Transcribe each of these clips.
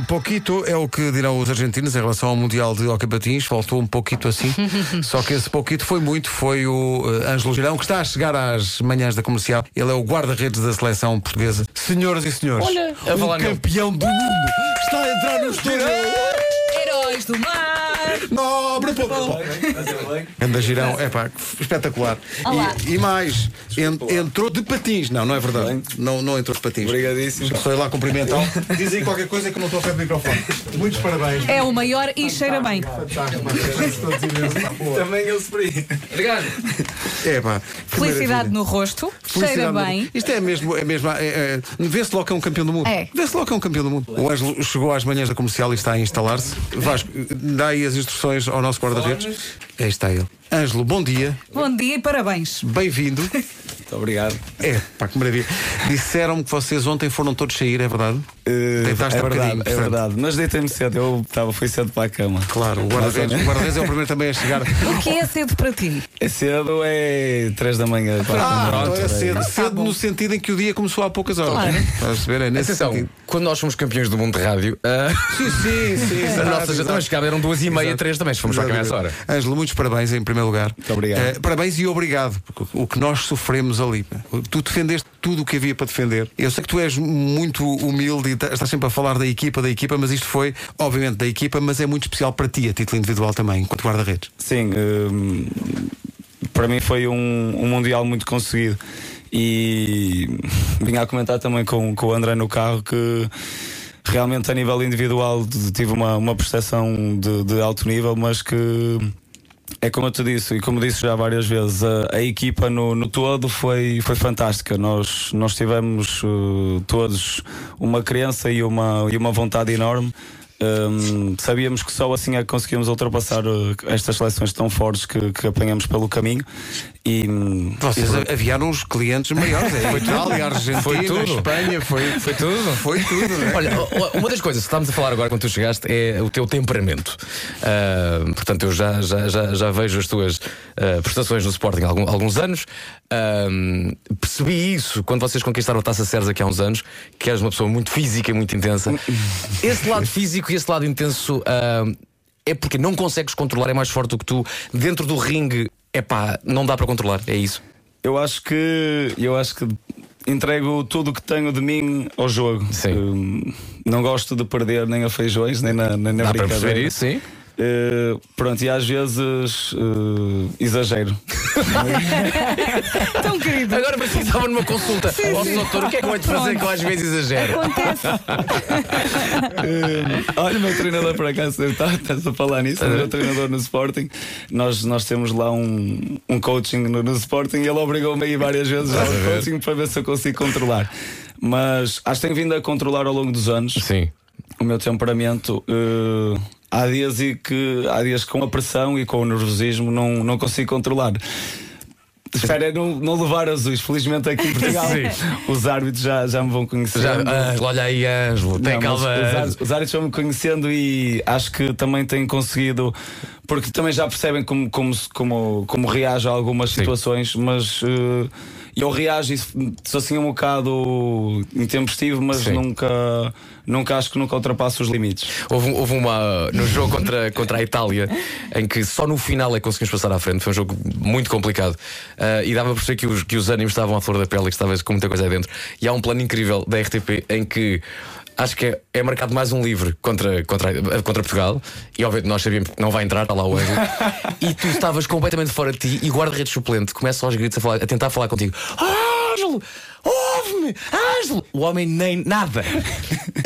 Um pouquito é o que dirão os argentinos em relação ao Mundial de Hockey Patins. Faltou um pouquito assim. Só que esse pouquito foi muito. Foi o uh, Ângelo Girão, que está a chegar às manhãs da comercial. Ele é o guarda-redes da seleção portuguesa. Senhoras e senhores, Olha, nele. campeão do mundo está a entrar no estúdio. Heróis do mar! Nobre povo. Anda girão, é pá, espetacular. Olá. E, e mais, en- entrou de patins. Não, não é verdade. Não, não entrou de patins. Obrigadíssimo. Ir lá cumprimentá-lo. Diz aí qualquer coisa que eu não estou a pé do microfone. Muitos parabéns. É o maior e cheira bem. Também eu sofri. Obrigado. É pá. Felicidade no rosto, cheira bem. Isto é mesmo, é mesmo é, é, vê-se logo que é um campeão do mundo. É. Vê-se logo que é um campeão do mundo. O Ângelo chegou às manhãs da comercial e está a instalar-se. Vasco, dá aí as instruções ao nosso guarda-redes. Aí está ele. Ângelo, bom dia, Bom dia e parabéns. bem-vindo. Muito obrigado. É, pá, que maravilha. Disseram-me que vocês ontem foram todos sair, é verdade? Uh, Deitaste é verdade, é portanto. verdade. Mas deitei-me cedo, eu estava, fui cedo para a cama. Claro, o guarda-redes o guarda-redes é o primeiro também a chegar. O que é cedo para ti? É cedo, é 3 da manhã. Ah, então é cedo. Tá cedo bom. no sentido em que o dia começou há poucas horas. Claro. Estás a perceber? É nesse Atenção, sentido. quando nós fomos campeões do mundo de rádio, ah, Sim, sim, sim. a nossa já também chegava, eram duas e meia, três também, se fomos para cá essa hora. Ângelo, muitos parabéns em primeiro lugar. Muito obrigado. parabéns e obrigado, porque o que nós sofremos ali. Tu defendeste tudo o que havia para defender. Eu sei que tu és muito humilde e tá- estás sempre a falar da equipa, da equipa, mas isto foi, obviamente, da equipa, mas é muito especial para ti, a título individual também, enquanto guarda-redes. Sim, hum, para mim foi um, um Mundial muito conseguido. E vinha a comentar também com, com o André no carro que realmente a nível individual tive uma, uma percepção de, de alto nível, mas que é como eu te disse, e como disse já várias vezes, a, a equipa no, no todo foi, foi fantástica. Nós, nós tivemos eh, todos uma crença e uma, e uma vontade enorme. Hum, sabíamos que só assim é que conseguíamos ultrapassar eh, estas seleções tão fortes que, que apanhamos pelo caminho. E, hum, Vocês e- aviaram os clientes maiores, é? Foi Itália, Argentina, Foi tudo. Espanha, foi, Foi tudo. foi tudo. não é? Olha, uma das coisas que estamos a falar agora quando tu chegaste é o teu temperamento. Ah, portanto, eu já, já, já, já vejo as tuas ah, prestações no Sporting há algum- alguns anos. Percebi isso quando vocês conquistaram a Taça Ceres aqui há uns anos, que eras uma pessoa muito física e muito intensa. Esse lado físico e esse lado intenso ah, é porque não consegues controlar, é mais forte do que tu. Dentro do ringue, é pá, não dá para controlar, é isso. Eu acho que eu acho que entrego tudo o que tenho de mim ao jogo. Sim. Hum, não gosto de perder nem a feijões, nem na, nem na Dá para brincadeira. perceber isso, sim. Uh, pronto, e às vezes uh, exagero. Tão querido. Agora precisava numa consulta. Sim, Ó, sim. doutor, o que é que eu vou te fazer que eu às vezes exagero? Acontece. Uh, olha, o meu treinador por acaso está, estás a falar nisso, o meu treinador no Sporting. Nós, nós temos lá um, um coaching no, no Sporting e ele obrigou-me a ir várias vezes ao coaching para ver se eu consigo controlar. Mas acho que tenho vindo a controlar ao longo dos anos. Sim. o meu temperamento. eh, há dias e que há dias com a pressão e com o nervosismo não, não consigo controlar. Espero é não, não levar azuis. Felizmente aqui em Portugal os árbitros já, já me vão conhecendo. Já, Ângelo, olha aí, Ângelo, tem calma. os árbitros vão me conhecendo e acho que também têm conseguido, porque também já percebem como, como, como, como reage a algumas situações, mas eh, eu reajo sou assim um bocado intempestivo, mas Sim. nunca, nunca acho que nunca ultrapasso os limites. Houve, houve uma no jogo contra, contra a Itália em que só no final é que conseguimos passar à frente. Foi um jogo muito complicado Ah, e dava para perceber que os, que os ânimos estavam à flor da pele e que estava com muita coisa aí dentro. E há um plano incrível da RTP em que. Acho que é, é marcado mais um livre contra, contra, contra Portugal. E obviamente nós sabíamos que não vai entrar, está lá o Ângelo. e tu estavas completamente fora de ti e o guarda-redes suplente começa aos gritos a, falar- a tentar falar contigo. "Ah, Ângelo! Ouve-me! Ângelo! O homem nem nada.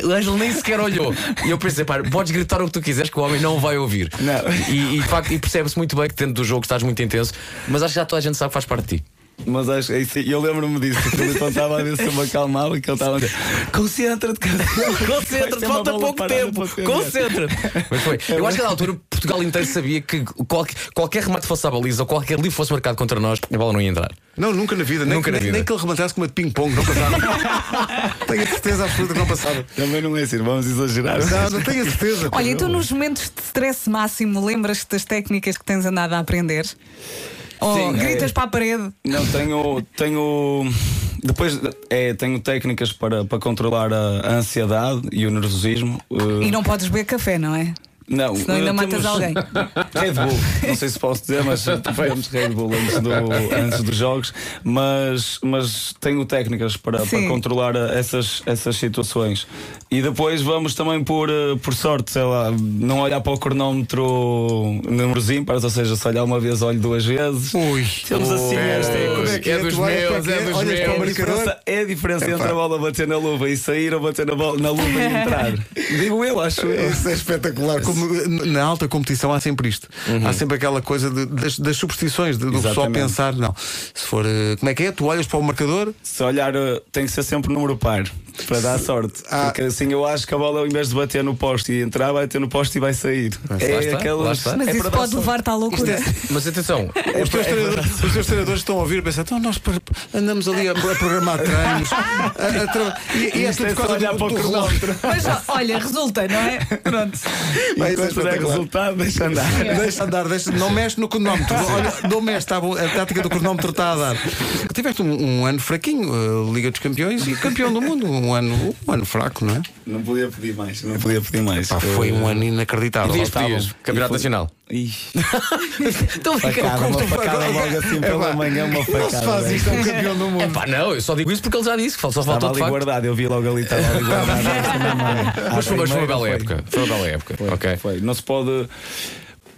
O Ângelo nem sequer olhou. E eu pensei, pá, podes gritar o que tu quiseres que o homem não vai ouvir. Não. E, e, e percebe-se muito bem que dentro do jogo estás muito intenso, mas acho que já toda a gente sabe que faz parte de ti. Mas acho que é isso- eu lembro-me disso. que ele estava a ver se eu me acalmava e que ele estava a dizer: Concentra-te, cara. Concentra-te, falta pouco tempo. Concentra-te. Mas foi. Eu acho que na altura Portugal inteiro sabia que qualquer, qualquer remate fosse à baliza ou qualquer livro fosse marcado contra nós, a bola não ia entrar. Não, nunca na vida. Nem, Nunca na nem, vida. nem que ele rematasse com uma de ping-pong, não passava. tenho a certeza absoluta que não passava. Também não é assim, vamos exagerar. Não, não tenho a certeza. Olha, e tu nos momentos de stress máximo lembras-te das técnicas que tens andado a aprender? Ou Sim, gritas é. para a parede? Não, tenho. tenho depois é, tenho técnicas para, para controlar a, ansiedade e o nervosismo. eh, E não podes beber café, não é? Não, Senão ainda eh, matas temos alguém. Red Bull, não sei se posso dizer, mas bebemos Red Bull antes, do, antes dos jogos. Mas, mas tenho técnicas para, para controlar essas, essas situações. E depois vamos também por, eh, por sorte, sei lá, não olhar para o cronómetro números ímpares, ou seja, se olhar uma vez, olho duas vezes. Ui. Temos assim esta Como é que é? É dos meus, é dos Olhas para o meus. marcador? diferença- é a diferença entre a bola bater na luva e sair ou bater na, bola, na luva e entrar. Digo eu, acho eu. Isso é espetacular. Como na alta competição há sempre isto. Há sempre aquela coisa de- das, das superstições, de- do pessoal pensar, não. Se for. eh, Como é que é? Tu olhas para o marcador, Se olhar, eh, tem que ser sempre número par para dar sorte. Ah. Porque assim eu acho que a bola, em vez de bater no poste e entrar, vai ter no poste e vai sair. Lá está, lá está. Mas é isso pode levar-te à loucura. Mas atenção, os, teus treinadores, os teus treinadores estão a ouvir e pensam, então nós andamos ali a, programar treinos. a- a tra- e, e é tudo é por causa olhar do, para o cronómetro. Mas olha, resulta, não é? Pronto. Vai, isso é resultado, deixa andar. Deixa andar, deixa, não mexe no cronómetro. Olha, não mexe, está a tática do cronómetro está a dar. Tiveste um, um ano fraquinho, uh, Liga dos Campeões e campeão do mundo. Um ano, um ano fraco, não é? Não podia pedir mais, não podia pedir mais. Pá, foi um ano inacreditável. podias, podias. Campeonato E foi- Nacional. Então fica facada, uma facada logo assim pela manhã, uma facada. Não se faz isto, é um campeão do mundo. Pá, não, eu só digo isso porque ele já disse que só Estava faltou de ali facto. guardado, eu vi logo ali, estava ali guardado. Mas foi, mas foi uma bela foi. época. Foi uma bela época. Foi, ok. foi. Não se pode.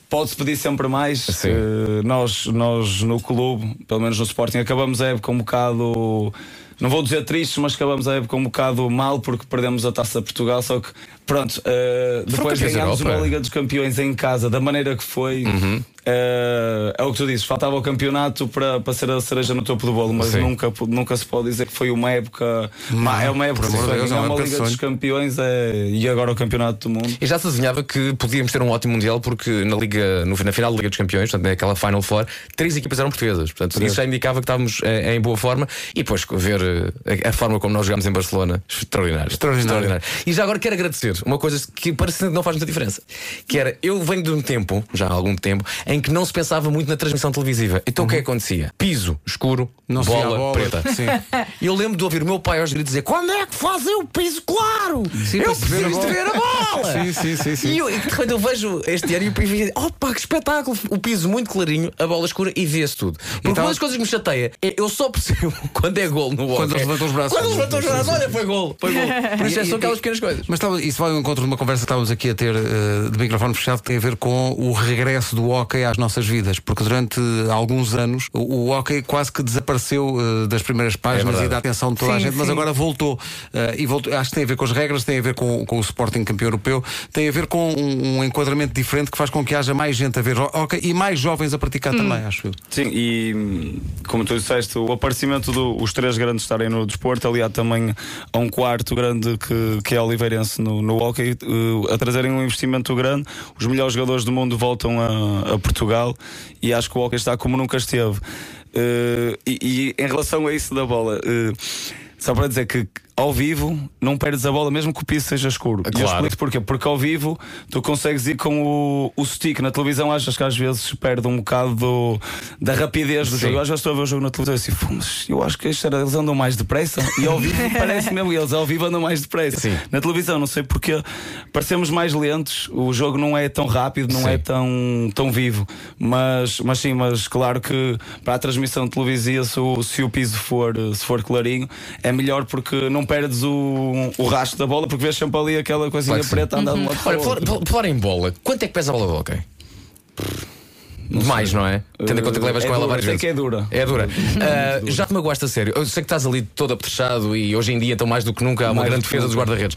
Pode-se pedir sempre mais. Eh, nós, nós no clube, pelo menos no Sporting, acabamos a época um bocado. Não vou dizer tristes, mas acabamos a época um bocado mal porque perdemos a taça de Portugal. Só que, pronto, eh, depois ganhámos uma Liga dos Campeões em casa, da maneira que foi. Uhum. Eh, é o que tu dizes, faltava o campeonato para, para ser a cereja no topo do bolo, mas Sim. nunca, nunca se pode dizer que foi uma época. Má, é uma época por amor de de Deus, é uma Liga dos sonho. Campeões é, e agora o Campeonato do Mundo. E já se adivinhava que podíamos ter um ótimo Mundial porque na, Liga, no, na final da Liga dos Campeões, portanto, naquela Final Four, três equipas eram portuguesas. Portanto, isso já indicava que estávamos eh, em boa forma e depois ver eh, a, a forma como nós jogámos em Barcelona, extraordinário. Extraordinário. E já agora quero agradecer uma coisa que parece que não faz muita diferença. Que era, eu venho de um tempo, já há algum tempo, em que não se pensava muito na transmissão televisiva. Então o que é que acontecia? Piso escuro, Não bola, bola, preta. sim. E eu lembro de ouvir o meu pai aos gritos dizer: quando é que fazem o piso claro? Sim, eu preciso de bola." ver a bola! Sim, sim, sim, sim. E eu, e de repente eu vejo este ano e o piso e opa, que espetáculo! O piso muito clarinho, a bola escura e vê-se tudo. Porque Então- uma das coisas que me chateia é eu só percebo quando é gol no Quando eles levantam os braços. Quando eles levantam os braços, olha, foi gol, foi gol. Por isso é E- só e- aquelas pequenas coisas. Mas estava, isso vai ao encontro de uma conversa que estávamos aqui a ter eh, de microfone fechado, que tem a ver com o regresso do hockey às nossas vidas. Porque durante alguns anos o, o hockey quase que desapareceu eh, das primeiras páginas verdade. e da atenção de toda a Sim, gente, mas sim. agora voltou. Eh, e voltou. Acho que tem a ver com as regras, tem a ver com, com o Sporting campeão europeu, tem a ver com um, um enquadramento diferente que faz com que haja mais gente a ver hockey e mais jovens a praticar também, acho eu. Sim, e hum, como tu disseste, o aparecimento dos três grandes estarem no desporto, aliado também a um quarto grande que, que é Oliveirense no, no hockey, eh, a trazerem um investimento grande. Os melhores jogadores do mundo voltam a, a Portugal e acho que o hockey está como nunca esteve. Eh, e, e em relação a isso da bola, eh, só para dizer que ao vivo não perdes a bola mesmo que o piso seja escuro. E eu Claro. explico porquê. Porque ao vivo tu consegues ir com o, o stick. Na televisão achas que às vezes perde um bocado do- da rapidez do Sim. jogo. Eu às vezes estou a ver o jogo na televisão e assim, "Pô, mas eu acho que eles andam mais depressa. E ao vivo parece mesmo, eles ao vivo andam mais depressa. Sim. Na televisão, não sei porquê, parecemos mais lentos. O jogo não é tão rápido, não Sim. é tão, tão vivo. Mas, mas sim, mas claro que para a transmissão televisiva, se o, se o piso for, se for clarinho, é melhor porque não perdes o, o rastro da bola, porque vês sempre ali aquela coisinha sim. preta andando lá Olha, falar, falar em bola, quanto é que pesa a bola de hockey? Mais, não é? Tendo em conta que levas É com ela dura, várias sei vezes. que é dura. É dura. Ah, já te magoaste a sério. Eu sei que estás ali todo apetrechado e hoje em dia, então mais do que nunca, há uma Mais grande do que defesa dos nunca. guarda-redes.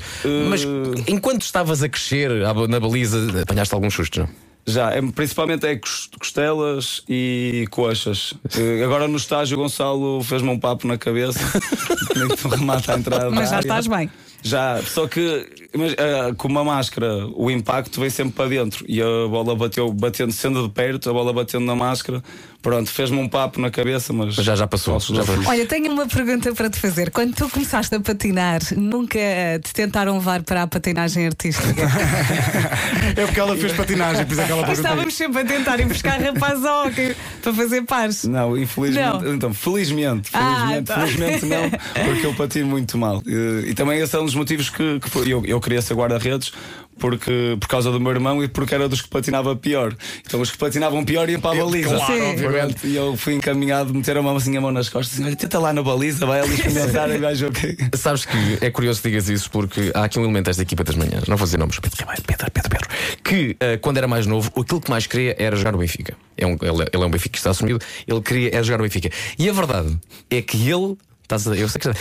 Mas enquanto estavas a crescer à na baliza, apanhaste alguns sustos, não? Já, é, principalmente é cos- costelas e coxas. Eh, Agora no estágio o Gonçalo fez-me um papo na cabeça. Tu remata a entrada. Mas já área. estás bem. Já, só que mas, ah, com uma máscara, o impacto veio sempre para dentro e a bola bateu, batendo sendo de perto, a bola batendo na máscara. Pronto, fez-me um papo na cabeça, mas. Mas já, já passou. Já foi. Olha, tenho uma pergunta para te fazer. Quando tu começaste a patinar, nunca te tentaram levar para a patinagem artística? É porque ela fez patinagem, por isso é que ela perguntou. Estávamos sempre a tentar ir buscar rapazes ao hockey para fazer pares. Não, infelizmente. Não. Então, felizmente, Ah, felizmente, tá. felizmente não, porque eu patino muito mal. E, e também esse é um dos motivos que, que foi- eu, eu queria ser guarda-redes. Porque, por causa do meu irmão e porque era dos que patinava pior. Então os que patinavam pior iam para a baliza. claro, Sim. obviamente. E eu fui encaminhado, meter a mão assim a mão nas costas, assim, olha, tenta lá na baliza, vai ali experimentar e veja o que. Sabes que é curioso que digas isso porque há aqui um elemento desta equipa das manhãs, não vou dizer nomes, Pedro Pedro, Pedro, Pedro, que eh, quando era mais novo, aquilo que mais queria era jogar no Benfica. É um, ele, ele é um Benfica que está assumido, ele queria era jogar no Benfica. E a verdade é que ele. Estás a, eu sei que a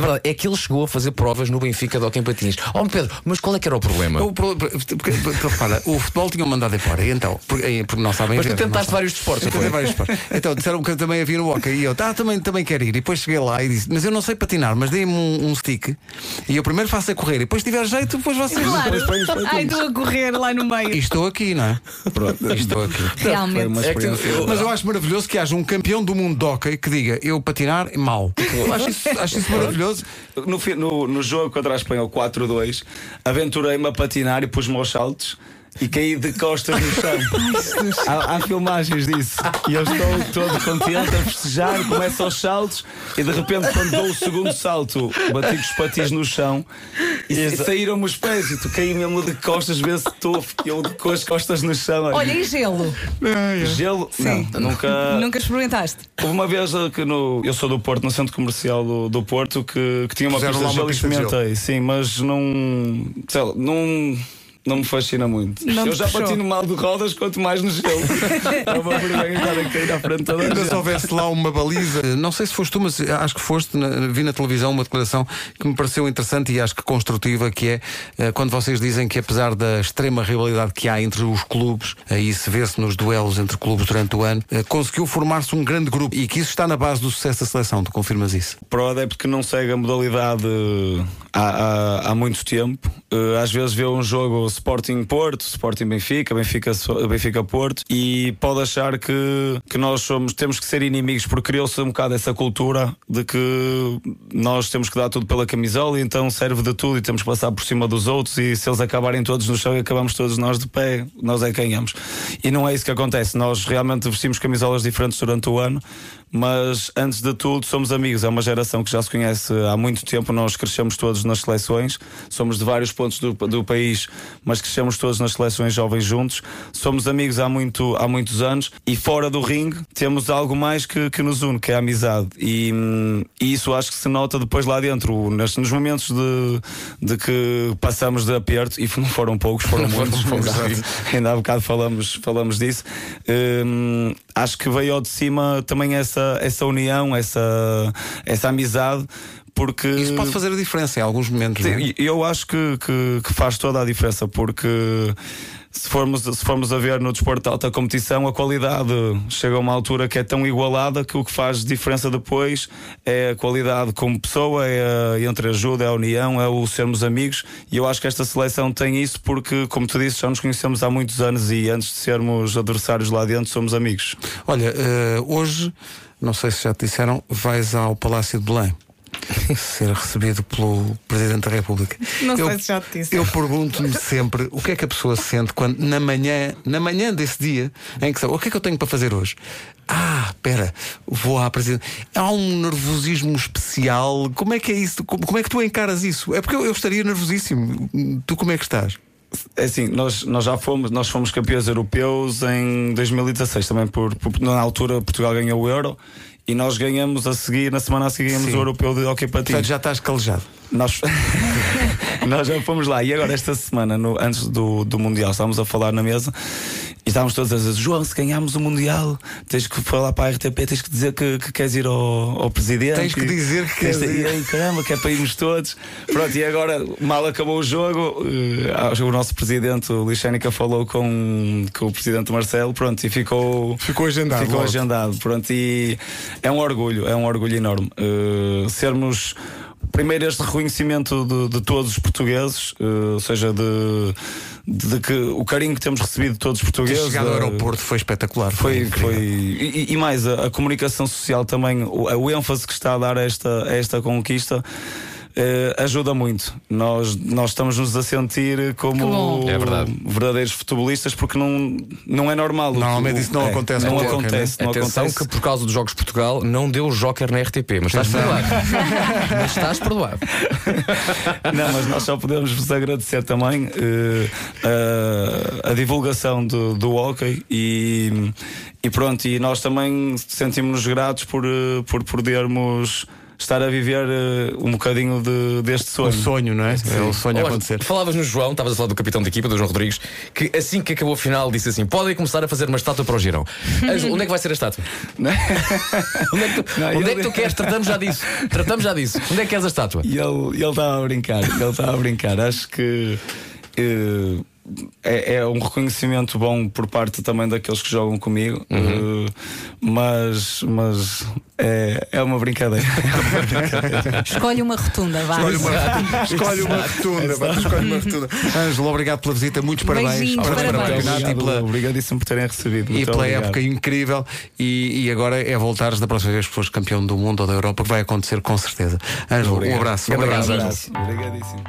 verdade é que ele chegou a fazer provas no Benfica de Hockey em Patins. Oh Pedro, mas qual é que era o problema? O pro- porque, porque, repara, o futebol tinha mandado embora, e então, porque, porque não sabem Mas tu ver, tentaste vários desportos, Eu vários desportos. Então disseram que também havia no hockey e eu, tá, também, também quero ir. E depois cheguei lá e disse, mas eu não sei patinar, mas dei-me um, um stick e eu primeiro faço a correr e depois se tiver jeito, depois vocês. Claro. Ai, estou a correr lá no meio. E estou aqui, não é? Pronto, estou aqui. Realmente. É que eu- Mas eu acho maravilhoso que haja um campeão do mundo de hockey que diga eu patinar mal. Acho isso, acho isso maravilhoso. No, no, no jogo contra a Espanha, o 4-2, aventurei-me a patinar e pus-me aos saltos. E caí de costas no chão. há, há filmagens disso. E eu estou todo contente a festejar, começo aos saltos e de repente, quando dou o segundo salto, bati com os patins no chão e saíram-me os pés. E tu caí mesmo de costas, vê se estou eu com as costas no chão. Olha, e gelo? Gelo? Sim. Não, nunca. Nunca experimentaste? Houve uma vez uh, que no, eu sou do Porto, no centro comercial do, do Porto, que, que tinha uma Puseram pista de gelo e experimentei, sim, mas não. Sei lá, não. Não me fascina muito. Não eu já puxou. patino mal de rodas, quanto mais no gelo. é uma vergonha estar a cair à frente toda a Ainda se houvesse lá uma baliza, não sei se foste tu, mas acho que foste, vi na televisão uma declaração que me pareceu interessante e acho que construtiva, que é eh, quando vocês dizem que apesar da extrema rivalidade que há entre os clubes, aí se vê-se nos duelos entre clubes durante o ano, eh, conseguiu formar-se um grande grupo e que isso está na base do sucesso da seleção, tu confirmas isso? Para o adepto que não segue a modalidade há, há, há muito tempo, eh, às vezes vê um jogo Sporting Porto, Sporting Benfica, Benfica, Benfica Porto e pode achar que, que nós somos, temos que ser inimigos porque criou-se um bocado essa cultura de que nós temos que dar tudo pela camisola e então serve de tudo e temos que passar por cima dos outros e se eles acabarem todos no chão e acabamos todos nós de pé, nós é que ganhamos. E não é isso que acontece. Nós realmente vestimos camisolas diferentes durante o ano, mas antes de tudo somos amigos. É uma geração que já se conhece há muito tempo. Nós crescemos todos nas seleções, somos de vários pontos do, do país, mas crescemos todos nas seleções jovens juntos. Somos amigos há, muito, há muitos anos e fora do ringue temos algo mais que, que nos une, que é a amizade. E, e isso acho que se nota depois lá dentro, nos, nos momentos de, de que passamos de aperto, e não foram poucos, foram muitos. Vários. Ainda há bocado falamos, falamos disso. Hum, acho que veio ao de cima também essa, essa união, essa, essa amizade. Porque Isso pode fazer a diferença em alguns momentos. é? Sim, e eu acho que, que, que faz toda a diferença porque se formos, se formos a ver no desporto de alta competição, a qualidade chega a uma altura que é tão igualada que o que faz diferença depois é a qualidade como pessoa, é a, entre a ajuda, é a união, é o sermos amigos. E eu acho que esta seleção tem isso porque, como tu disse, já nos conhecemos há muitos anos e antes de sermos adversários lá dentro, somos amigos. Olha, eh, hoje, não sei se já te disseram, vais ao Palácio de Belém. Ser recebido pelo Presidente da República. Não eu, sei se já te disse. Eu pergunto-me sempre o que é que a pessoa sente quando na manhã, na manhã desse dia, em que sabe, o que é que eu tenho para fazer hoje? Ah, espera, vou à Presidente. Há um nervosismo especial. Como é que é isso? Como, como é que tu encaras isso? É porque eu, eu estaria nervosíssimo. Tu como é que estás? É assim, nós, nós já fomos, nós fomos campeões europeus em 2016 também por, por- na altura Portugal ganhou o Euro e nós ganhamos a seguir, na semana a seguir ganhamos Sim. o Europeu de Hockey Patins. Portanto, já estás calejado. Nós, nós já fomos lá e agora esta semana, no- antes do, do Mundial, estávamos a falar na mesa e estávamos todos a dizer: João, se ganharmos o Mundial, tens que falar para a RTP, tens que dizer que, que queres ir ao, ao presidente. Tens que dizer que queres ir. e aí, caramba, que é para irmos todos. Pronto, e agora, mal acabou o jogo, eh, o nosso presidente, o Lixénica, falou com, com o presidente Marcelo, pronto, e ficou. Ficou agendado Ficou logo. agendado, pronto, e é um orgulho, é um orgulho enorme. eh, sermos primeiro este reconhecimento de, de todos os portugueses, eh, ou seja, de, de que o carinho que temos recebido de todos os Ter portugueses. chegado ao eh, aeroporto foi espetacular. foi, incrível. foi e, e mais a, a comunicação social também, o, o ênfase que está a dar a esta, a esta conquista. Eh, ajuda muito. Nós, nós estamos-nos a sentir como. É verdade. verdadeiros futebolistas porque não, não é normal. Normalmente O- isso não é, acontece Não qualquer, acontece. Não Atenção acontece. que por causa dos Jogos de Portugal não deu Joker na RTP, mas estás perdoado. mas estás perdoado. Não, mas nós só podemos vos agradecer também eh, a, a divulgação do, do hockey e, e pronto, e nós também sentimos-nos gratos por, eh, por podermos estar a viver eh, um bocadinho de, deste sonho. O sonho, não é? É o sonho a Olha, acontecer. Falavas no João, estavas a falar do capitão da equipa, do João Rodrigues, que assim que acabou a final disse assim: podem começar a fazer uma estátua para o Girão. Onde é que vai ser a estátua? onde é que tu, Não, onde é que tu queres? Tratamos já disso. Tratamos já disso. Onde é que queres a estátua? E ele ele estava a brincar, ele estava a brincar. Acho que eh, é, é um reconhecimento bom por parte também daqueles que jogam comigo, Uhum. eh, mas, mas é, é uma brincadeira. Escolhe uma rotunda, vá. Escolhe uma, escolhe uma rotunda. pá, Escolhe uma rotunda. Ângelo, obrigado pela visita, muitos parabéns. Beijinhos, Parabéns parabéns. campeonato e Obrigado, pela, Obrigadíssimo por terem recebido. e pela obrigado. época incrível. E, e agora é voltares da próxima vez que fores campeão do mundo ou da Europa, que vai acontecer com certeza. Ângelo, um Obrigado. abraço. Obrigado. abraço. Obrigadíssimo.